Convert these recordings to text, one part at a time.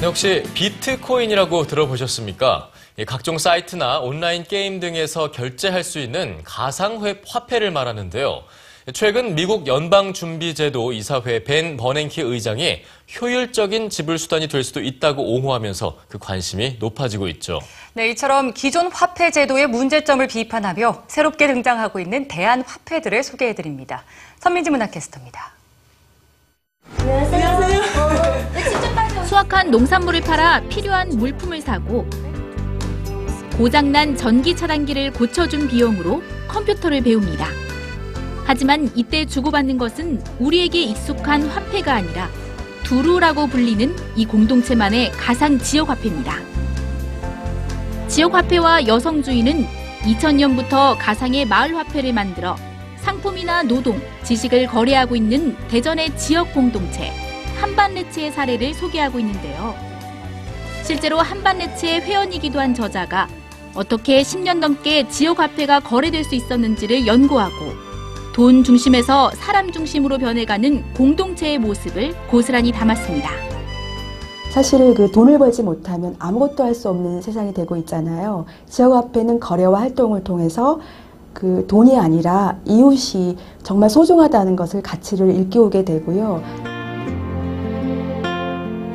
네, 혹시 비트코인이라고 들어보셨습니까? 이 각종 사이트나 온라인 게임 등에서 결제할 수 있는 가상화 화폐를 말하는데요. 최근 미국 연방준비제도 이사회 벤 버냉키 의장이 효율적인 지불 수단이 될 수도 있다고 옹호하면서 그 관심이 높아지고 있죠. 네, 이처럼 기존 화폐 제도의 문제점을 비판하며 새롭게 등장하고 있는 대안 화폐들을 소개해드립니다. 선민지 문화캐스터입니다. 수확한 농산물을 팔아 필요한 물품을 사고 고장난 전기 차단기를 고쳐준 비용으로 컴퓨터를 배웁니다. 하지만 이때 주고받는 것은 우리에게 익숙한 화폐가 아니라 두루라고 불리는 이 공동체만의 가상 지역화폐입니다. 지역화폐와 여성주의는 2000년부터 가상의 마을화폐를 만들어 상품이나 노동, 지식을 거래하고 있는 대전의 지역 공동체 한반레츠의 사례를 소개하고 있는데요. 실제로 한반레츠의 회원이기도 한 저자가 어떻게 10년 넘게 지역화폐가 거래될 수 있었는지를 연구하고 돈 중심에서 사람 중심으로 변해가는 공동체의 모습을 고스란히 담았습니다. 사실 그 돈을 벌지 못하면 아무것도 할 수 없는 세상이 되고 있잖아요. 지역화폐는 거래와 활동을 통해서 그 돈이 아니라 이웃이 정말 소중하다는 것을 가치를 일깨우게 되고요.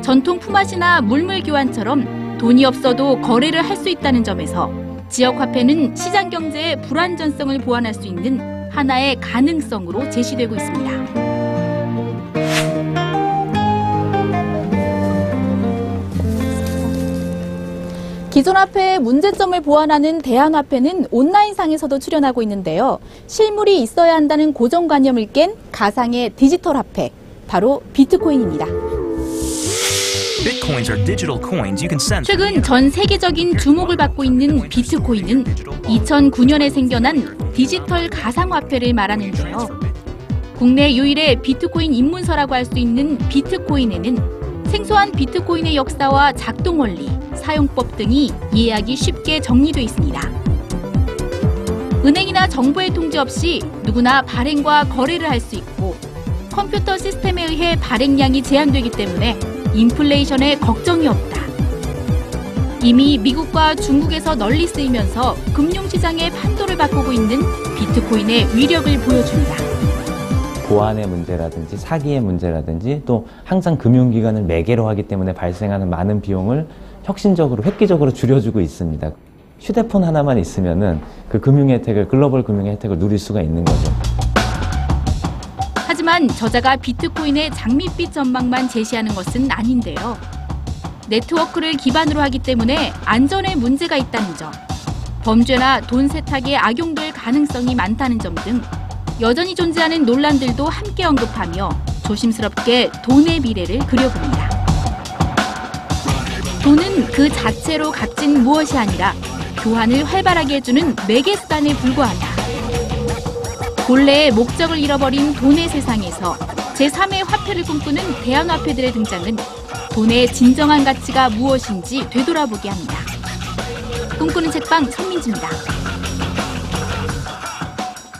전통 품앗이나 물물 교환처럼 돈이 없어도 거래를 할 수 있다는 점에서 지역 화폐는 시장 경제의 불안전성을 보완할 수 있는 하나의 가능성으로 제시되고 있습니다. 기존 화폐의 문제점을 보완하는 대안화폐는 온라인상에서도 출연하고 있는데요. 실물이 있어야 한다는 고정관념을 깬 가상의 디지털 화폐, 바로 비트코인입니다. 최근 전 세계적인 주목을 받고 있는 비트코인은 2009년에 생겨난 디지털 가상화폐를 말하는데요. 국내 유일의 비트코인 입문서라고 할 수 있는 비트코인에는 생소한 비트코인의 역사와 작동 원리, 사용법 등이 이해하기 쉽게 정리되어 있습니다. 은행이나 정부의 통제 없이 누구나 발행과 거래를 할 수 있고 컴퓨터 시스템에 의해 발행량이 제한되기 때문에 인플레이션에 걱정이 없다. 이미 미국과 중국에서 널리 쓰이면서 금융시장의 판도를 바꾸고 있는 비트코인의 위력을 보여줍니다. 보안의 문제라든지 사기의 문제라든지 또 항상 금융기관을 매개로 하기 때문에 발생하는 많은 비용을 혁신적으로 획기적으로 줄여주고 있습니다. 휴대폰 하나만 있으면은 그 금융 혜택을 글로벌 금융 혜택을 누릴 수가 있는 거죠. 하지만 저자가 비트코인의 장밋빛 전망만 제시하는 것은 아닌데요. 네트워크를 기반으로 하기 때문에 안전에 문제가 있다는 점, 범죄나 돈 세탁에 악용될 가능성이 많다는 점 등 여전히 존재하는 논란들도 함께 언급하며 조심스럽게 돈의 미래를 그려봅니다. 돈은 그 자체로 값진 무엇이 아니라 교환을 활발하게 해주는 매개 수단에 불과하다. 본래의 목적을 잃어버린 돈의 세상에서 제3의 화폐를 꿈꾸는 대안화폐들의 등장은 돈의 진정한 가치가 무엇인지 되돌아보게 합니다. 꿈꾸는 책방 선민지입니다.